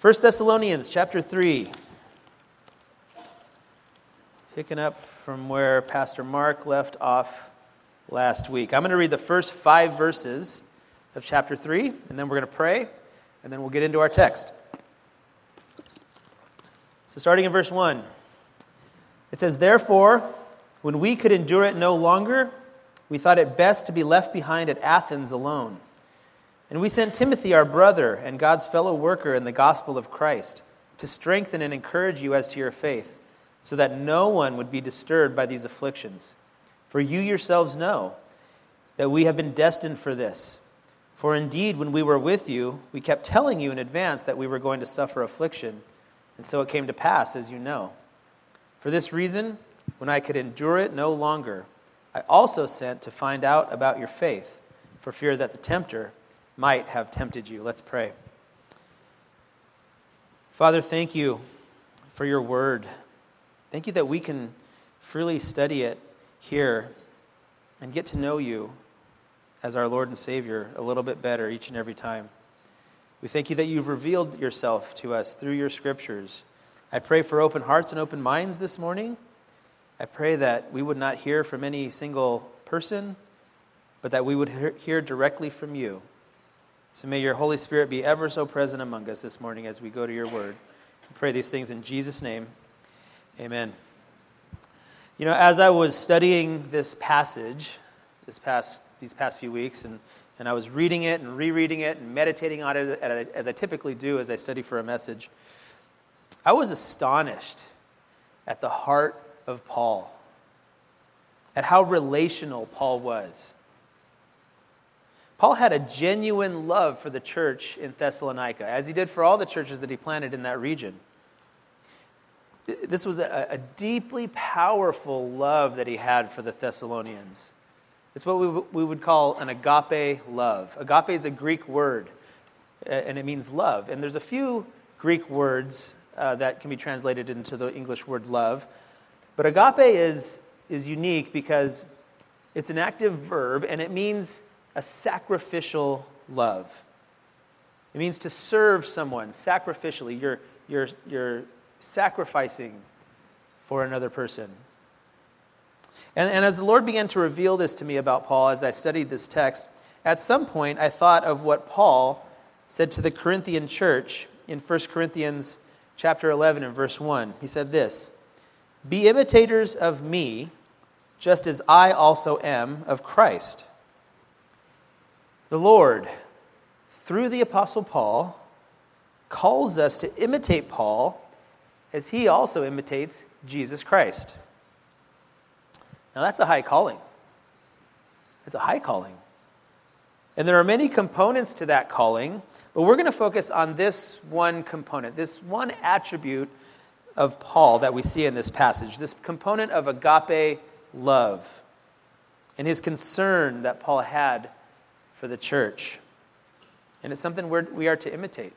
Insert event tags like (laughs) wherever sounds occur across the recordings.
1 Thessalonians chapter 3. Picking up from where Pastor Mark left off last week. I'm going to read the first five verses of chapter 3, and then we're going to pray, and then we'll get into our text. So, starting in verse 1, it says, Therefore, when we could endure it no longer, we thought it best to be left behind at Athens alone. And we sent Timothy, our brother and God's fellow worker in the gospel of Christ, to strengthen and encourage you as to your faith, so that no one would be disturbed by these afflictions. For you yourselves know that we have been destined for this. For indeed, when we were with you, we kept telling you in advance that we were going to suffer affliction, and so it came to pass, as you know. For this reason, when I could endure it no longer, I also sent to find out about your faith, for fear that the tempter might have tempted you. Let's pray. Father, thank you for your word. Thank you that we can freely study it here and get to know you as our Lord and Savior a little bit better each and every time. We thank you that you've revealed yourself to us through your scriptures. I pray for open hearts and open minds this morning. I pray that we would not hear from any single person, but that we would hear directly from you. So may your Holy Spirit be ever so present among us this morning as we go to your word. I pray these things in Jesus' name. Amen. You know, as I was studying this passage this past, these past few weeks, and, and I was reading it and rereading it and meditating on it as I typically do as I study for a message, I was astonished at the heart of Paul, at how relational Paul was. Paul had a genuine love for the church in Thessalonica, as he did for all the churches that he planted in that region. This was a, a deeply powerful love that he had for the Thessalonians. It's what we, we would call an agape love. Agape is a Greek word, and it means love. And there's a few Greek words uh, that can be translated into the English word love. But agape is, is unique because it's an active verb and it means a sacrificial love. It means to serve someone sacrificially. You're, you're, you're sacrificing for another person. And, and as the Lord began to reveal this to me about Paul as I studied this text, at some point I thought of what Paul said to the Corinthian church in 1 Corinthians chapter 11 and verse 1. He said this be imitators of me, just as I also am of Christ. The Lord, through the Apostle Paul, calls us to imitate Paul as he also imitates Jesus Christ. Now, that's a high calling. It's a high calling. And there are many components to that calling, but we're going to focus on this one component, this one attribute of Paul that we see in this passage, this component of agape love and his concern that Paul had for the church. And it's something we're, we are to imitate.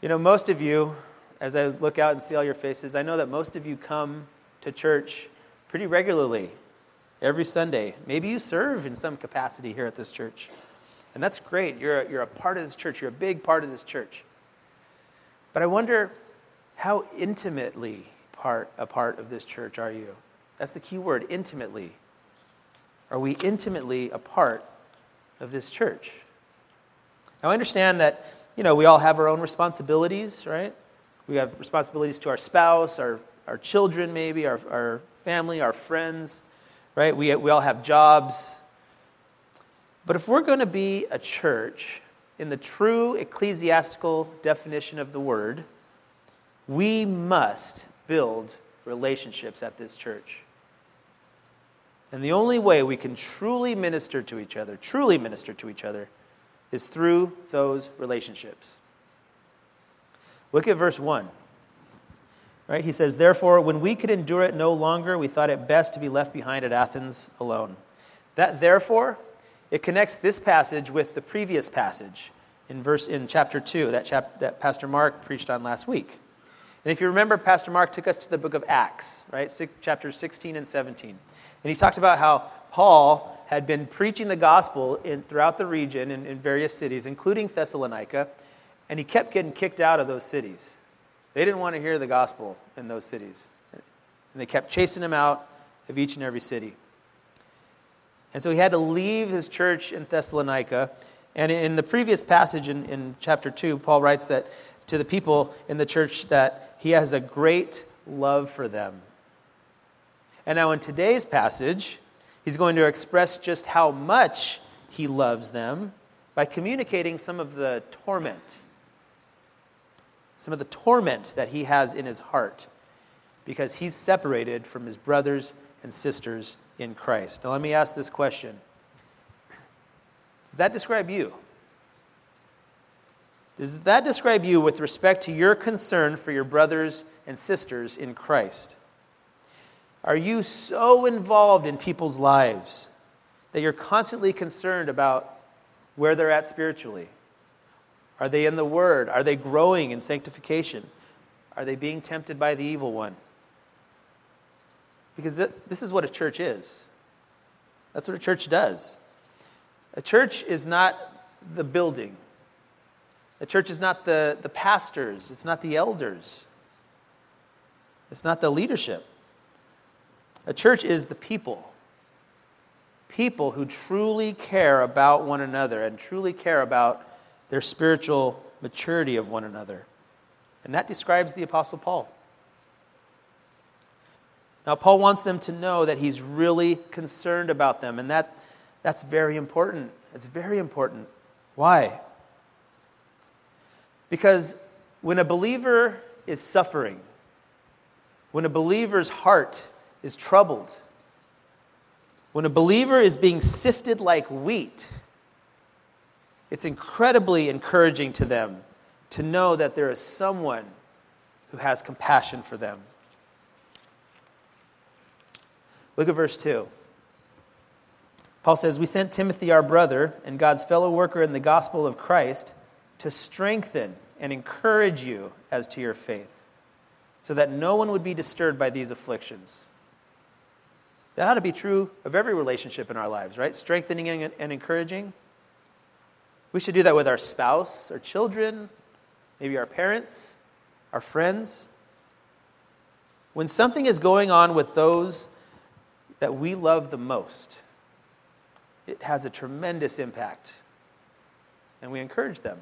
You know, most of you, as I look out and see all your faces, I know that most of you come to church pretty regularly, every Sunday. Maybe you serve in some capacity here at this church. And that's great. You're a, you're a part of this church, you're a big part of this church. But I wonder how intimately part a part of this church are you? That's the key word, intimately. Are we intimately a part of this church? Now I understand that, you know, we all have our own responsibilities, right? We have responsibilities to our spouse, our, our children, maybe, our, our family, our friends, right? We, we all have jobs. But if we're going to be a church in the true ecclesiastical definition of the word, we must build relationships at this church. And the only way we can truly minister to each other, truly minister to each other, is through those relationships. Look at verse 1. Right? He says, Therefore, when we could endure it no longer, we thought it best to be left behind at Athens alone. That therefore it connects this passage with the previous passage in verse in chapter 2 that, chap, that Pastor Mark preached on last week. And if you remember, Pastor Mark took us to the book of Acts, right? Six, chapters 16 and 17. And he talked about how Paul had been preaching the gospel in, throughout the region in, in various cities, including Thessalonica. And he kept getting kicked out of those cities. They didn't want to hear the gospel in those cities. And they kept chasing him out of each and every city. And so he had to leave his church in Thessalonica. And in the previous passage in, in chapter 2, Paul writes that to the people in the church that he has a great love for them. And now in today's passage, he's going to express just how much he loves them by communicating some of the torment, some of the torment that he has in his heart because he's separated from his brothers and sisters in Christ. Now, let me ask this question Does that describe you? Does that describe you with respect to your concern for your brothers and sisters in Christ? Are you so involved in people's lives that you're constantly concerned about where they're at spiritually? Are they in the Word? Are they growing in sanctification? Are they being tempted by the evil one? Because th- this is what a church is. That's what a church does. A church is not the building, a church is not the, the pastors, it's not the elders, it's not the leadership. A church is the people. People who truly care about one another and truly care about their spiritual maturity of one another. And that describes the Apostle Paul. Now, Paul wants them to know that he's really concerned about them, and that, that's very important. It's very important. Why? Because when a believer is suffering, when a believer's heart is troubled, when a believer is being sifted like wheat, it's incredibly encouraging to them to know that there is someone who has compassion for them. Look at verse 2. Paul says, We sent Timothy, our brother, and God's fellow worker in the gospel of Christ, to strengthen and encourage you as to your faith, so that no one would be disturbed by these afflictions. That ought to be true of every relationship in our lives, right? Strengthening and encouraging. We should do that with our spouse, our children, maybe our parents, our friends. When something is going on with those that we love the most, it has a tremendous impact. And we encourage them.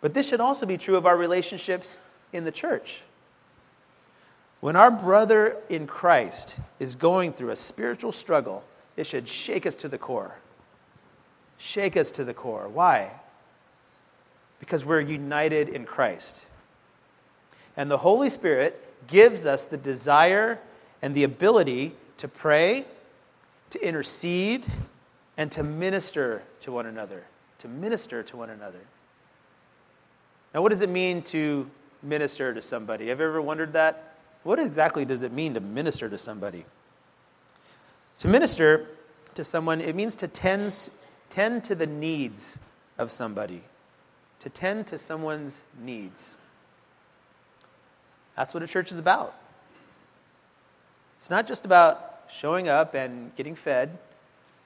But this should also be true of our relationships in the church. When our brother in Christ is going through a spiritual struggle, it should shake us to the core. Shake us to the core. Why? Because we're united in Christ. And the Holy Spirit gives us the desire and the ability to pray, to intercede, and to minister to one another. To minister to one another. Now, what does it mean to minister to somebody? Have you ever wondered that? What exactly does it mean to minister to somebody? To minister to someone, it means to tend, tend to the needs of somebody, to tend to someone's needs. That's what a church is about. It's not just about showing up and getting fed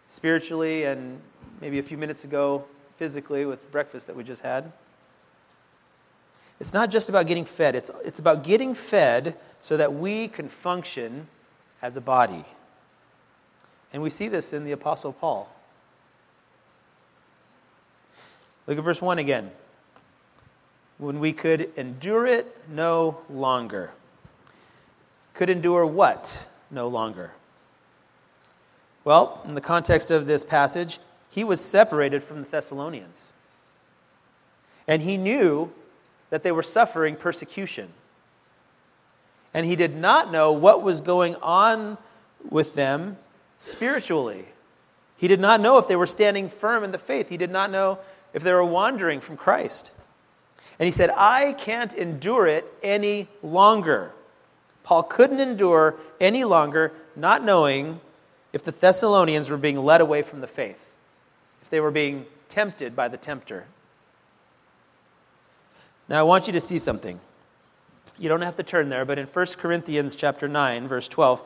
spiritually and maybe a few minutes ago physically with breakfast that we just had. It's not just about getting fed, it's, it's about getting fed so that we can function as a body. And we see this in the Apostle Paul. Look at verse 1 again. When we could endure it no longer. Could endure what no longer? Well, in the context of this passage, he was separated from the Thessalonians. And he knew that they were suffering persecution. And he did not know what was going on with them spiritually. He did not know if they were standing firm in the faith. He did not know if they were wandering from Christ. And he said, I can't endure it any longer. Paul couldn't endure any longer not knowing if the Thessalonians were being led away from the faith, if they were being tempted by the tempter. Now I want you to see something. You don't have to turn there, but in 1 Corinthians chapter 9, verse 12,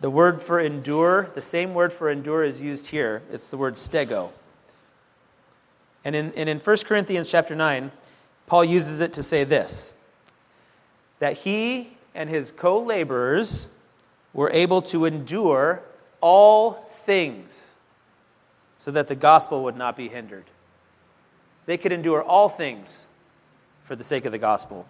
the word for endure, the same word for endure is used here. It's the word stego. And in, and in 1 Corinthians chapter 9, Paul uses it to say this that he and his co laborers were able to endure all things so that the gospel would not be hindered. They could endure all things for the sake of the gospel.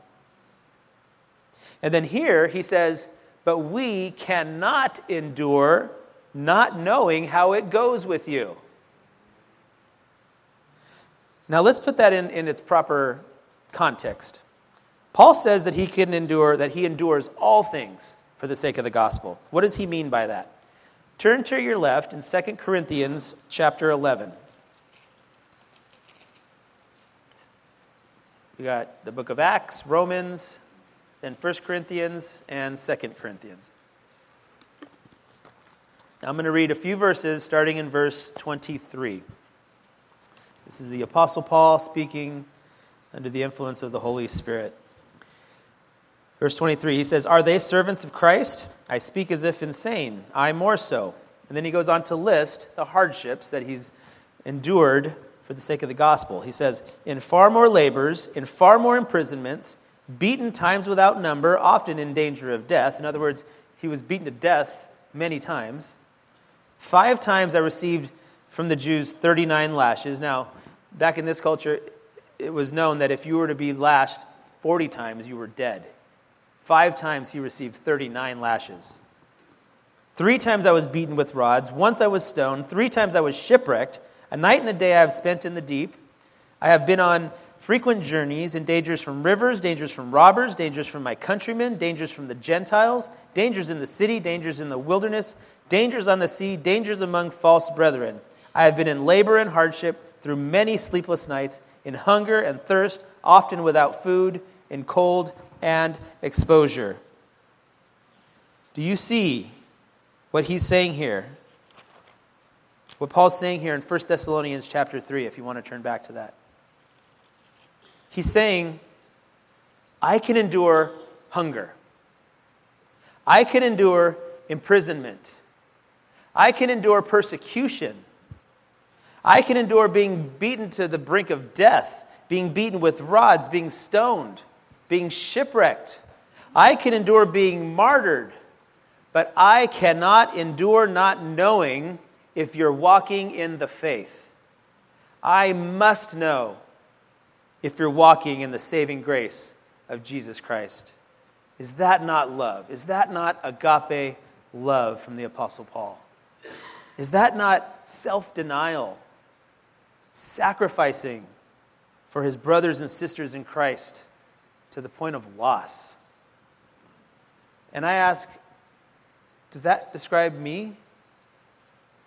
And then here he says, But we cannot endure not knowing how it goes with you. Now let's put that in, in its proper context. Paul says that he can endure, that he endures all things for the sake of the gospel. What does he mean by that? Turn to your left in 2 Corinthians chapter 11. We got the book of Acts, Romans, then 1 Corinthians, and 2 Corinthians. I'm going to read a few verses starting in verse 23. This is the Apostle Paul speaking under the influence of the Holy Spirit. Verse 23, he says, Are they servants of Christ? I speak as if insane. I more so. And then he goes on to list the hardships that he's endured for the sake of the gospel. He says, In far more labors, in far more imprisonments, beaten times without number, often in danger of death. In other words, he was beaten to death many times. Five times I received from the Jews 39 lashes. Now, back in this culture, it was known that if you were to be lashed 40 times, you were dead. Five times he received 39 lashes. Three times I was beaten with rods. Once I was stoned. Three times I was shipwrecked. A night and a day I have spent in the deep. I have been on frequent journeys in dangers from rivers, dangers from robbers, dangers from my countrymen, dangers from the Gentiles, dangers in the city, dangers in the wilderness, dangers on the sea, dangers among false brethren. I have been in labor and hardship through many sleepless nights, in hunger and thirst, often without food, in cold and exposure. Do you see what he's saying here? What Paul's saying here in 1 Thessalonians chapter 3, if you want to turn back to that. He's saying, I can endure hunger. I can endure imprisonment. I can endure persecution. I can endure being beaten to the brink of death, being beaten with rods, being stoned being shipwrecked. I can endure being martyred, but I cannot endure not knowing if you're walking in the faith. I must know if you're walking in the saving grace of Jesus Christ. Is that not love? Is that not agape love from the Apostle Paul? Is that not self denial, sacrificing for his brothers and sisters in Christ? to the point of loss. And I ask, does that describe me?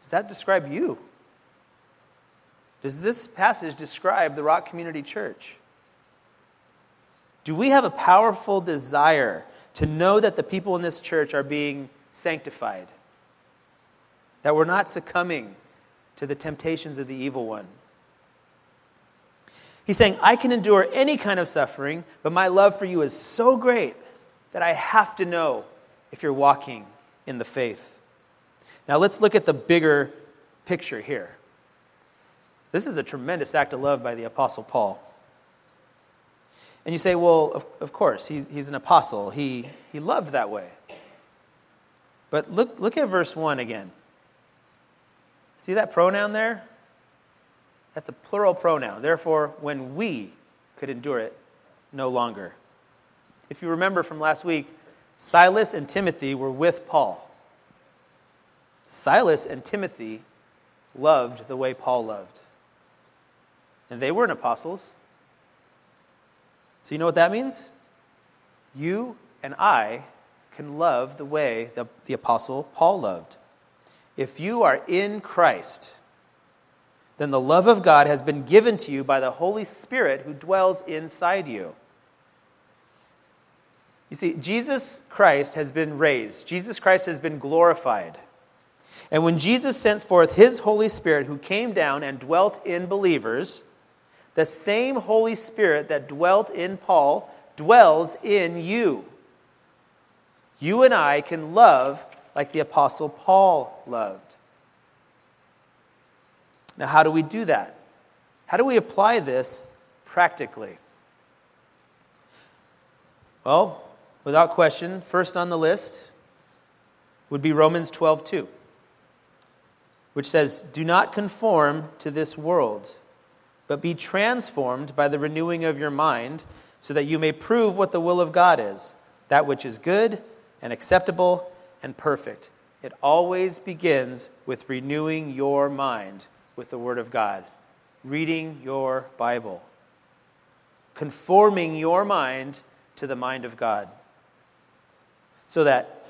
Does that describe you? Does this passage describe the Rock Community Church? Do we have a powerful desire to know that the people in this church are being sanctified? That we're not succumbing to the temptations of the evil one? He's saying, I can endure any kind of suffering, but my love for you is so great that I have to know if you're walking in the faith. Now let's look at the bigger picture here. This is a tremendous act of love by the Apostle Paul. And you say, well, of, of course, he's, he's an apostle. He, he loved that way. But look, look at verse 1 again. See that pronoun there? That's a plural pronoun. Therefore, when we could endure it no longer. If you remember from last week, Silas and Timothy were with Paul. Silas and Timothy loved the way Paul loved. And they weren't apostles. So, you know what that means? You and I can love the way the, the apostle Paul loved. If you are in Christ, then the love of God has been given to you by the Holy Spirit who dwells inside you. You see, Jesus Christ has been raised, Jesus Christ has been glorified. And when Jesus sent forth his Holy Spirit, who came down and dwelt in believers, the same Holy Spirit that dwelt in Paul dwells in you. You and I can love like the Apostle Paul loved. Now, how do we do that? How do we apply this practically? Well, without question, first on the list would be Romans 12 2, which says, Do not conform to this world, but be transformed by the renewing of your mind, so that you may prove what the will of God is, that which is good and acceptable and perfect. It always begins with renewing your mind with the Word of God, reading your Bible, conforming your mind to the mind of God, so that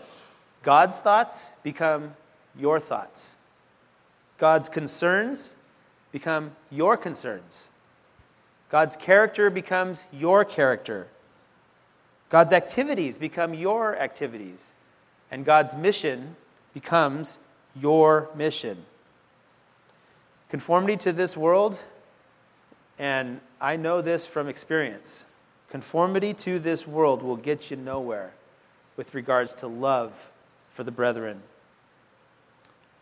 God's thoughts become your thoughts, God's concerns become your concerns, God's character becomes your character, God's activities become your activities, and God's mission becomes your mission. Conformity to this world, and I know this from experience, conformity to this world will get you nowhere with regards to love for the brethren.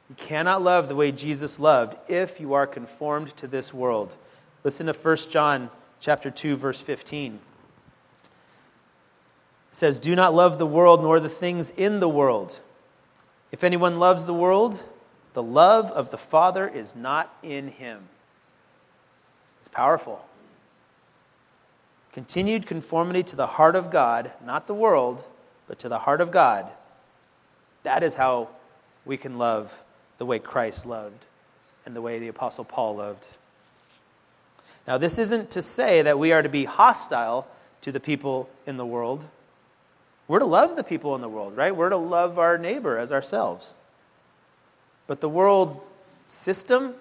You cannot love the way Jesus loved if you are conformed to this world. Listen to 1 John chapter 2 verse 15. It says, "Do not love the world nor the things in the world. If anyone loves the world, the love of the Father is not in him. It's powerful. Continued conformity to the heart of God, not the world, but to the heart of God. That is how we can love the way Christ loved and the way the Apostle Paul loved. Now, this isn't to say that we are to be hostile to the people in the world. We're to love the people in the world, right? We're to love our neighbor as ourselves. But the world system,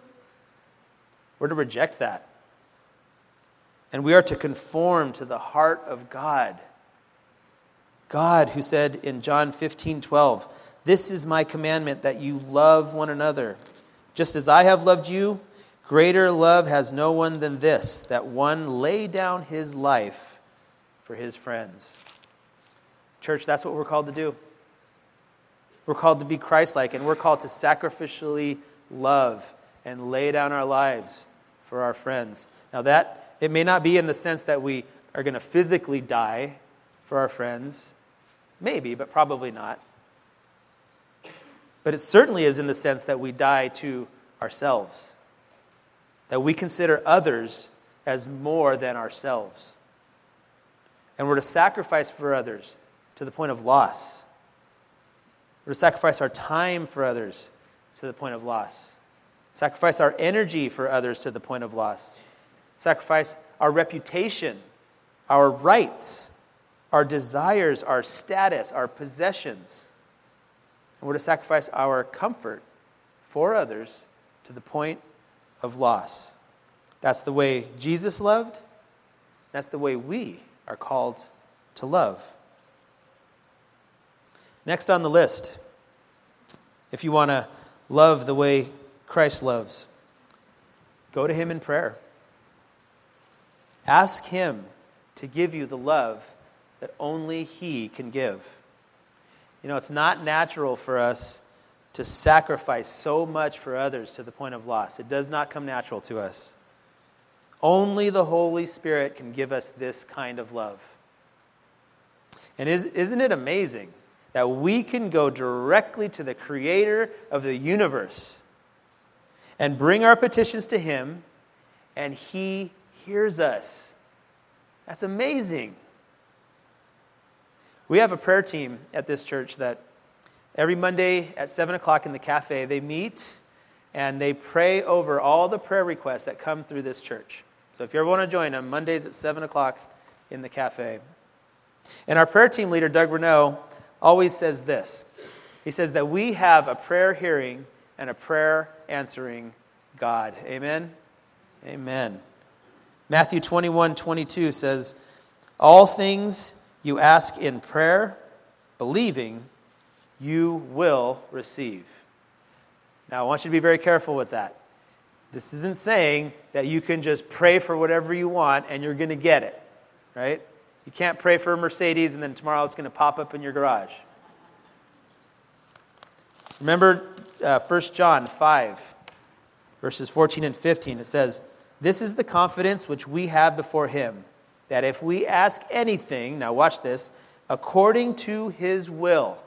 we're to reject that. And we are to conform to the heart of God. God, who said in John 15 12, This is my commandment that you love one another. Just as I have loved you, greater love has no one than this, that one lay down his life for his friends. Church, that's what we're called to do. We're called to be Christ like, and we're called to sacrificially love and lay down our lives for our friends. Now, that, it may not be in the sense that we are going to physically die for our friends. Maybe, but probably not. But it certainly is in the sense that we die to ourselves, that we consider others as more than ourselves. And we're to sacrifice for others to the point of loss. We're to sacrifice our time for others to the point of loss. Sacrifice our energy for others to the point of loss. Sacrifice our reputation, our rights, our desires, our status, our possessions. And we're to sacrifice our comfort for others to the point of loss. That's the way Jesus loved. That's the way we are called to love. Next on the list, if you want to love the way Christ loves, go to Him in prayer. Ask Him to give you the love that only He can give. You know, it's not natural for us to sacrifice so much for others to the point of loss. It does not come natural to us. Only the Holy Spirit can give us this kind of love. And is, isn't it amazing that we can go directly to the creator of the universe and bring our petitions to him, and he hears us. That's amazing. We have a prayer team at this church that every Monday at 7 o'clock in the cafe, they meet and they pray over all the prayer requests that come through this church. So if you ever want to join them, Mondays at 7 o'clock in the cafe. And our prayer team leader, Doug Renault, always says this He says that we have a prayer hearing and a prayer answering God. Amen? Amen. Matthew 21 22 says, All things you ask in prayer, believing, you will receive. Now, I want you to be very careful with that. This isn't saying that you can just pray for whatever you want and you're going to get it, right? You can't pray for a Mercedes and then tomorrow it's going to pop up in your garage. Remember uh, 1 John 5, verses 14 and 15. It says, this is the confidence which we have before him, that if we ask anything, now watch this, according to his will,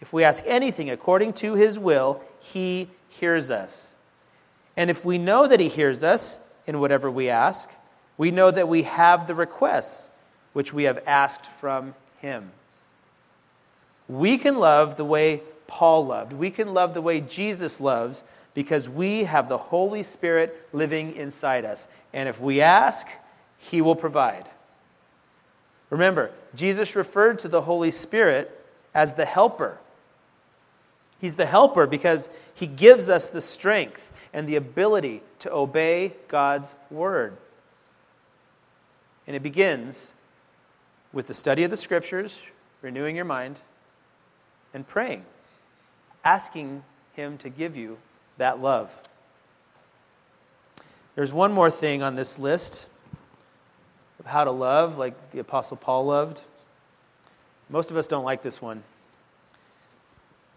if we ask anything according to his will, he hears us. And if we know that he hears us in whatever we ask, we know that we have the requests which we have asked from him. We can love the way Paul loved. We can love the way Jesus loves because we have the Holy Spirit living inside us. And if we ask, He will provide. Remember, Jesus referred to the Holy Spirit as the helper. He's the helper because He gives us the strength and the ability to obey God's word. And it begins with the study of the scriptures, renewing your mind, and praying, asking Him to give you that love. There's one more thing on this list of how to love, like the Apostle Paul loved. Most of us don't like this one.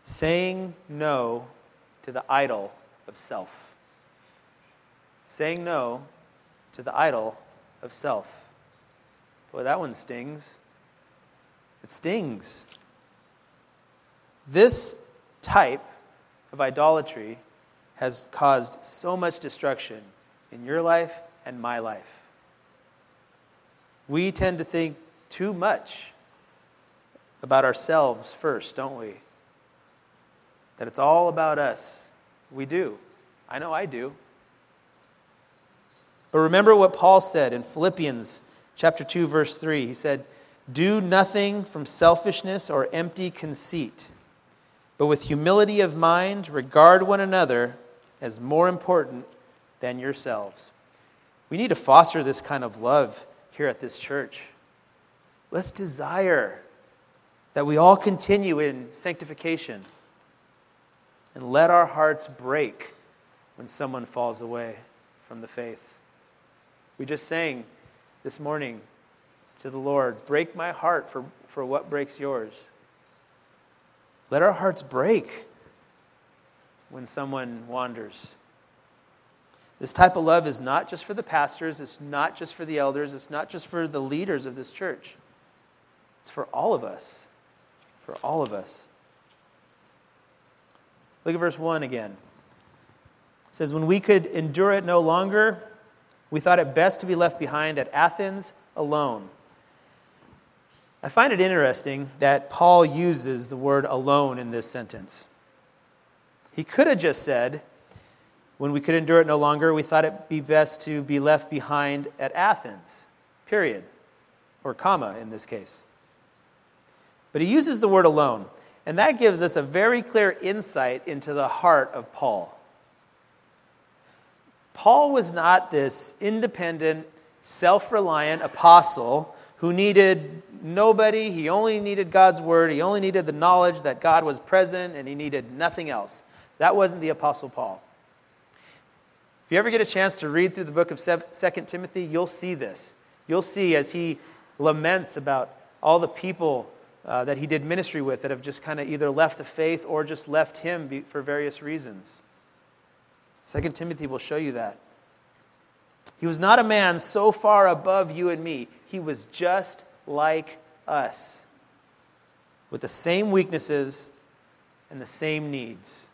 Saying no to the idol of self. Saying no to the idol of self. Boy, that one stings. It stings. This type of idolatry has caused so much destruction in your life and my life. We tend to think too much about ourselves first, don't we? That it's all about us. We do. I know I do. But remember what Paul said in Philippians chapter 2 verse 3. He said, "Do nothing from selfishness or empty conceit, but with humility of mind regard one another as more important than yourselves. We need to foster this kind of love here at this church. Let's desire that we all continue in sanctification and let our hearts break when someone falls away from the faith. We just sang this morning to the Lord, Break my heart for, for what breaks yours. Let our hearts break when someone wanders. This type of love is not just for the pastors, it's not just for the elders, it's not just for the leaders of this church. It's for all of us. For all of us. Look at verse 1 again. It says, When we could endure it no longer, we thought it best to be left behind at Athens alone. I find it interesting that Paul uses the word alone in this sentence. He could have just said, when we could endure it no longer, we thought it be best to be left behind at Athens, period, or comma in this case. But he uses the word alone, and that gives us a very clear insight into the heart of Paul. Paul was not this independent, self reliant apostle who needed nobody. He only needed God's word. He only needed the knowledge that God was present, and he needed nothing else. That wasn't the Apostle Paul. If you ever get a chance to read through the book of 2 Timothy, you'll see this. You'll see as he laments about all the people uh, that he did ministry with that have just kind of either left the faith or just left him for various reasons. 2 Timothy will show you that. He was not a man so far above you and me. He was just like us, with the same weaknesses and the same needs.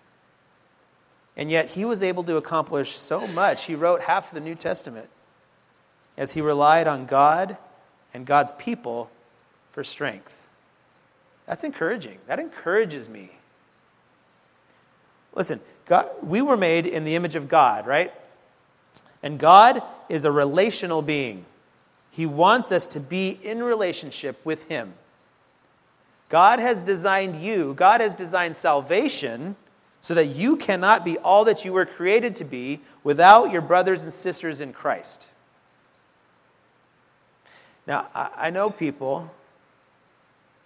And yet he was able to accomplish so much. He wrote half of the New Testament as he relied on God and God's people for strength. That's encouraging. That encourages me. Listen, God, we were made in the image of God, right? And God is a relational being. He wants us to be in relationship with Him. God has designed you, God has designed salvation so that you cannot be all that you were created to be without your brothers and sisters in Christ. Now, I know people,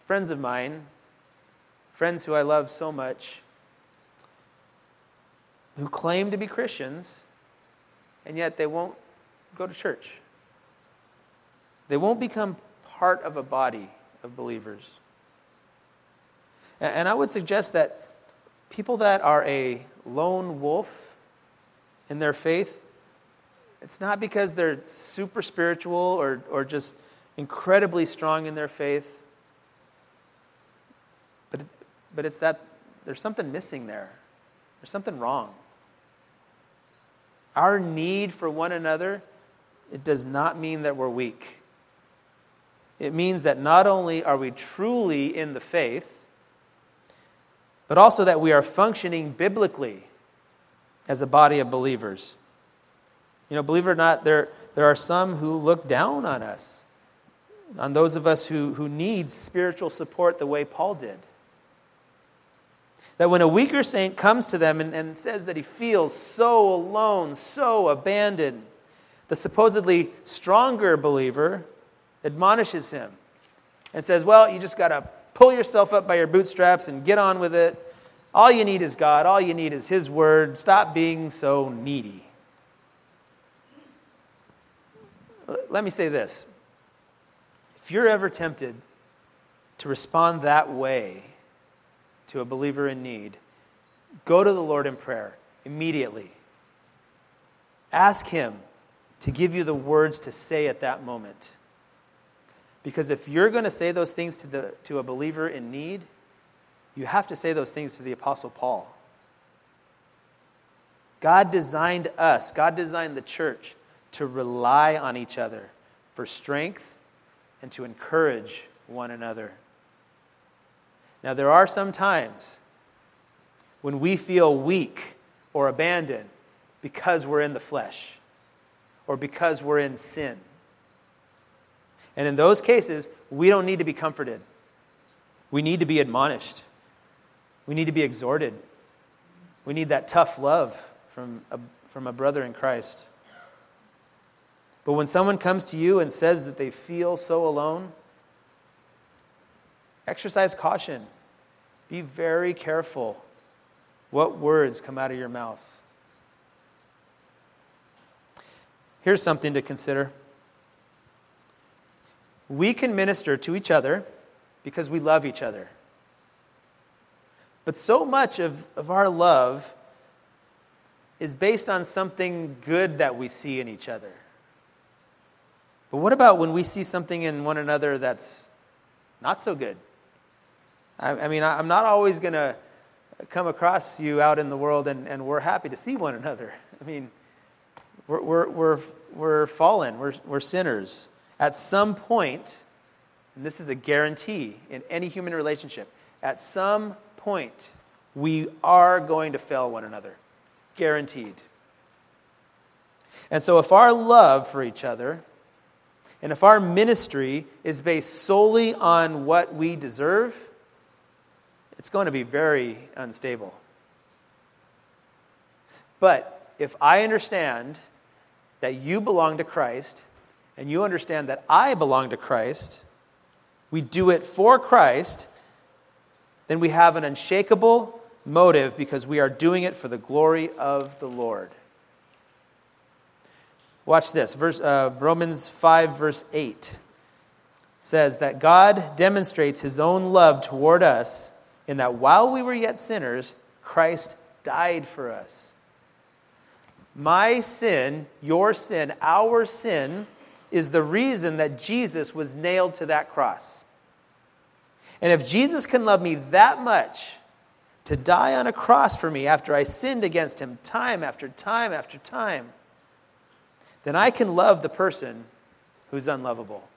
friends of mine, friends who I love so much, who claim to be Christians, and yet they won't go to church. They won't become part of a body of believers. And I would suggest that people that are a lone wolf in their faith it's not because they're super spiritual or, or just incredibly strong in their faith, but, but it's that there's something missing there. There's something wrong. Our need for one another, it does not mean that we're weak. It means that not only are we truly in the faith, but also that we are functioning biblically as a body of believers. You know, believe it or not, there, there are some who look down on us, on those of us who, who need spiritual support the way Paul did. That when a weaker saint comes to them and, and says that he feels so alone, so abandoned, the supposedly stronger believer admonishes him and says, Well, you just got to pull yourself up by your bootstraps and get on with it. All you need is God, all you need is His word. Stop being so needy. Let me say this if you're ever tempted to respond that way to a believer in need, go to the Lord in prayer immediately. Ask Him to give you the words to say at that moment. Because if you're going to say those things to, the, to a believer in need, you have to say those things to the Apostle Paul. God designed us, God designed the church to rely on each other for strength and to encourage one another. Now, there are some times when we feel weak or abandoned because we're in the flesh or because we're in sin. And in those cases, we don't need to be comforted. We need to be admonished. We need to be exhorted. We need that tough love from a, from a brother in Christ. But when someone comes to you and says that they feel so alone, exercise caution. Be very careful what words come out of your mouth. Here's something to consider we can minister to each other because we love each other. But so much of, of our love is based on something good that we see in each other. But what about when we see something in one another that's not so good? I, I mean, I, I'm not always going to come across you out in the world and, and we're happy to see one another. (laughs) I mean, we're, we're, we're, we're fallen, we're, we're sinners. At some point, and this is a guarantee in any human relationship, at some point, we are going to fail one another. Guaranteed. And so, if our love for each other and if our ministry is based solely on what we deserve, it's going to be very unstable. But if I understand that you belong to Christ and you understand that I belong to Christ, we do it for Christ, then we have an unshakable motive because we are doing it for the glory of the Lord. Watch this. Verse, uh, Romans 5, verse 8 says that God demonstrates his own love toward us in that while we were yet sinners, Christ died for us. My sin, your sin, our sin, is the reason that Jesus was nailed to that cross. And if Jesus can love me that much to die on a cross for me after I sinned against him time after time after time, then I can love the person who's unlovable.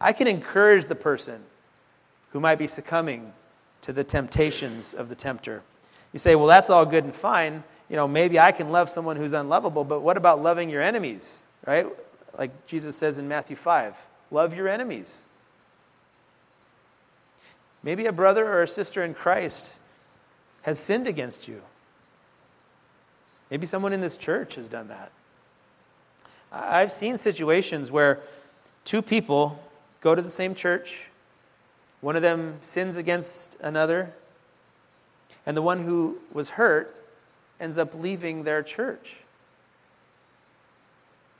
I can encourage the person who might be succumbing to the temptations of the tempter. You say, well, that's all good and fine. You know, maybe I can love someone who's unlovable, but what about loving your enemies, right? Like Jesus says in Matthew 5 love your enemies. Maybe a brother or a sister in Christ has sinned against you. Maybe someone in this church has done that. I've seen situations where two people go to the same church, one of them sins against another, and the one who was hurt ends up leaving their church.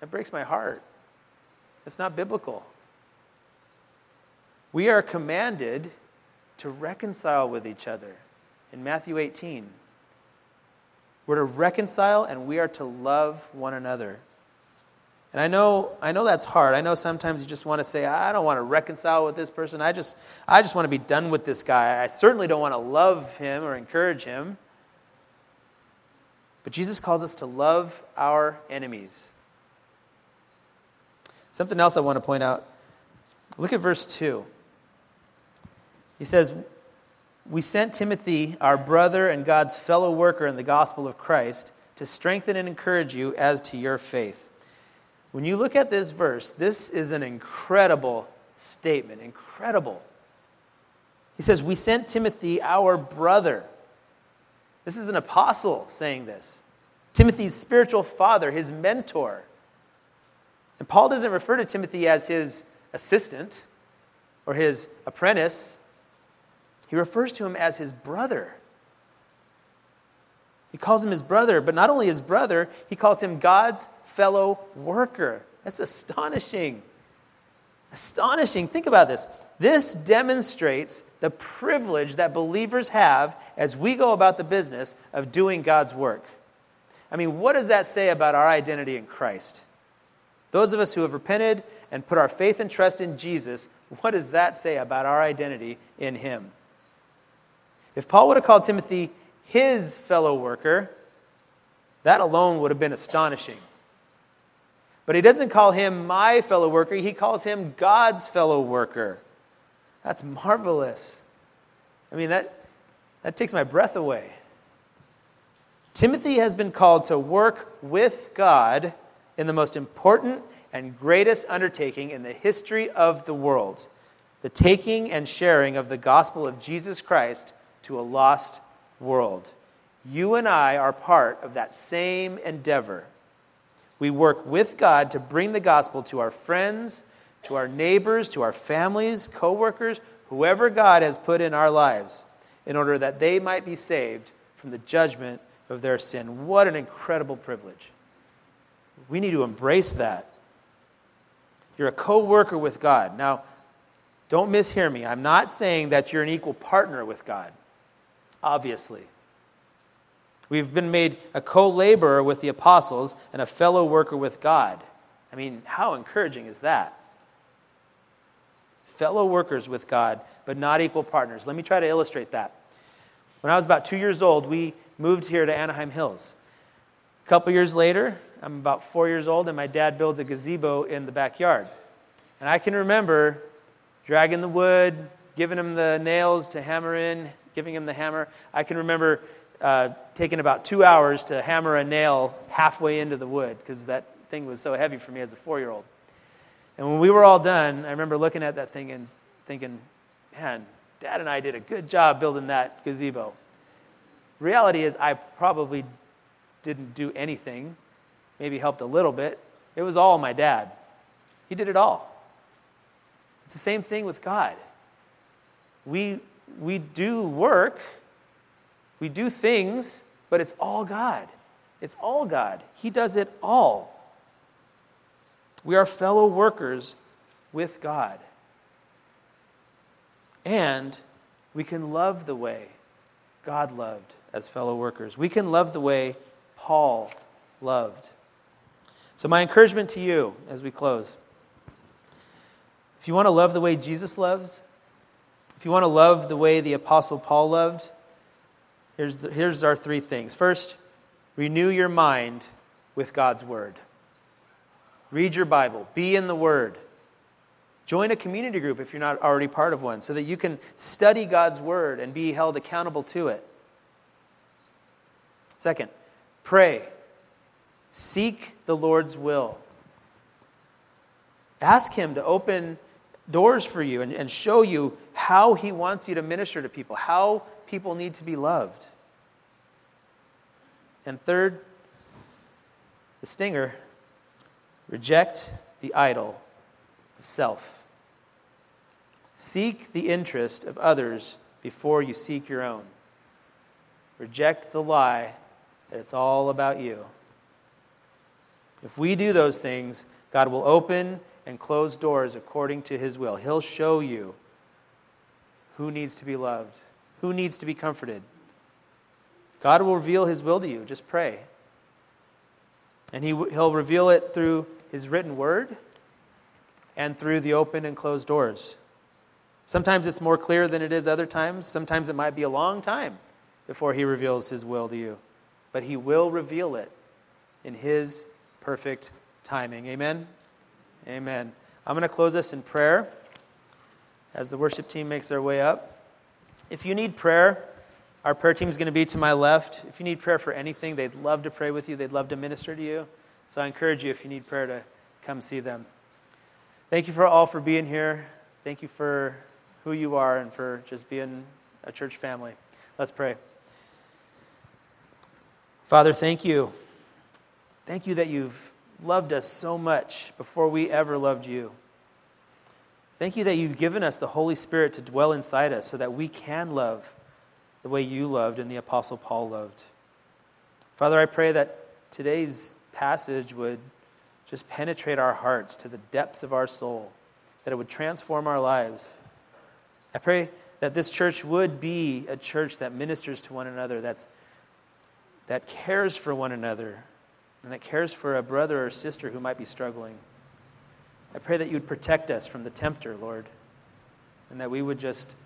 That breaks my heart. It's not biblical. We are commanded to reconcile with each other in Matthew 18. We're to reconcile and we are to love one another. And I know, I know that's hard. I know sometimes you just want to say, I don't want to reconcile with this person. I just, I just want to be done with this guy. I certainly don't want to love him or encourage him. But Jesus calls us to love our enemies. Something else I want to point out. Look at verse 2. He says, We sent Timothy, our brother and God's fellow worker in the gospel of Christ, to strengthen and encourage you as to your faith. When you look at this verse, this is an incredible statement. Incredible. He says, We sent Timothy, our brother. This is an apostle saying this. Timothy's spiritual father, his mentor. And Paul doesn't refer to Timothy as his assistant or his apprentice. He refers to him as his brother. He calls him his brother, but not only his brother, he calls him God's fellow worker. That's astonishing. Astonishing. Think about this. This demonstrates the privilege that believers have as we go about the business of doing God's work. I mean, what does that say about our identity in Christ? Those of us who have repented and put our faith and trust in Jesus, what does that say about our identity in Him? If Paul would have called Timothy his fellow worker, that alone would have been astonishing. But he doesn't call him my fellow worker, he calls him God's fellow worker. That's marvelous. I mean, that, that takes my breath away. Timothy has been called to work with God in the most important and greatest undertaking in the history of the world the taking and sharing of the gospel of Jesus Christ to a lost world. You and I are part of that same endeavor. We work with God to bring the gospel to our friends, to our neighbors, to our families, coworkers, whoever God has put in our lives, in order that they might be saved from the judgment of their sin. What an incredible privilege. We need to embrace that. You're a co worker with God. Now, don't mishear me. I'm not saying that you're an equal partner with God obviously. We've been made a co laborer with the apostles and a fellow worker with God. I mean, how encouraging is that? Fellow workers with God, but not equal partners. Let me try to illustrate that. When I was about two years old, we moved here to Anaheim Hills. A couple years later, I'm about four years old, and my dad builds a gazebo in the backyard. And I can remember dragging the wood, giving him the nails to hammer in, giving him the hammer. I can remember uh, taking about two hours to hammer a nail halfway into the wood because that thing was so heavy for me as a four year old. And when we were all done, I remember looking at that thing and thinking, man, dad and I did a good job building that gazebo. Reality is, I probably didn't do anything, maybe helped a little bit. It was all my dad. He did it all. It's the same thing with God. We we do work, we do things, but it's all God. It's all God. He does it all. We are fellow workers with God. And we can love the way God loved as fellow workers. We can love the way Paul loved. So, my encouragement to you as we close if you want to love the way Jesus loves, if you want to love the way the Apostle Paul loved, here's, the, here's our three things. First, renew your mind with God's Word. Read your Bible, be in the Word. Join a community group if you're not already part of one so that you can study God's Word and be held accountable to it. Second, pray. Seek the Lord's will. Ask Him to open doors for you and, and show you how He wants you to minister to people, how people need to be loved. And third, the stinger reject the idol of self. Seek the interest of others before you seek your own. Reject the lie that it's all about you. If we do those things, God will open and close doors according to his will. He'll show you who needs to be loved, who needs to be comforted. God will reveal his will to you. Just pray. And he, he'll reveal it through his written word and through the open and closed doors. Sometimes it's more clear than it is other times. Sometimes it might be a long time before he reveals his will to you. But he will reveal it in his perfect timing. Amen? Amen. I'm going to close this in prayer as the worship team makes their way up. If you need prayer, our prayer team is going to be to my left. If you need prayer for anything, they'd love to pray with you, they'd love to minister to you. So I encourage you, if you need prayer, to come see them. Thank you for all for being here. Thank you for who you are and for just being a church family. Let's pray. Father, thank you. Thank you that you've loved us so much before we ever loved you. Thank you that you've given us the Holy Spirit to dwell inside us so that we can love the way you loved and the Apostle Paul loved. Father, I pray that today's passage would just penetrate our hearts to the depths of our soul, that it would transform our lives. I pray that this church would be a church that ministers to one another, that's, that cares for one another, and that cares for a brother or sister who might be struggling. I pray that you would protect us from the tempter, Lord, and that we would just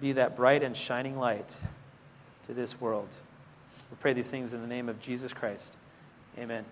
be that bright and shining light to this world. We pray these things in the name of Jesus Christ. Amen.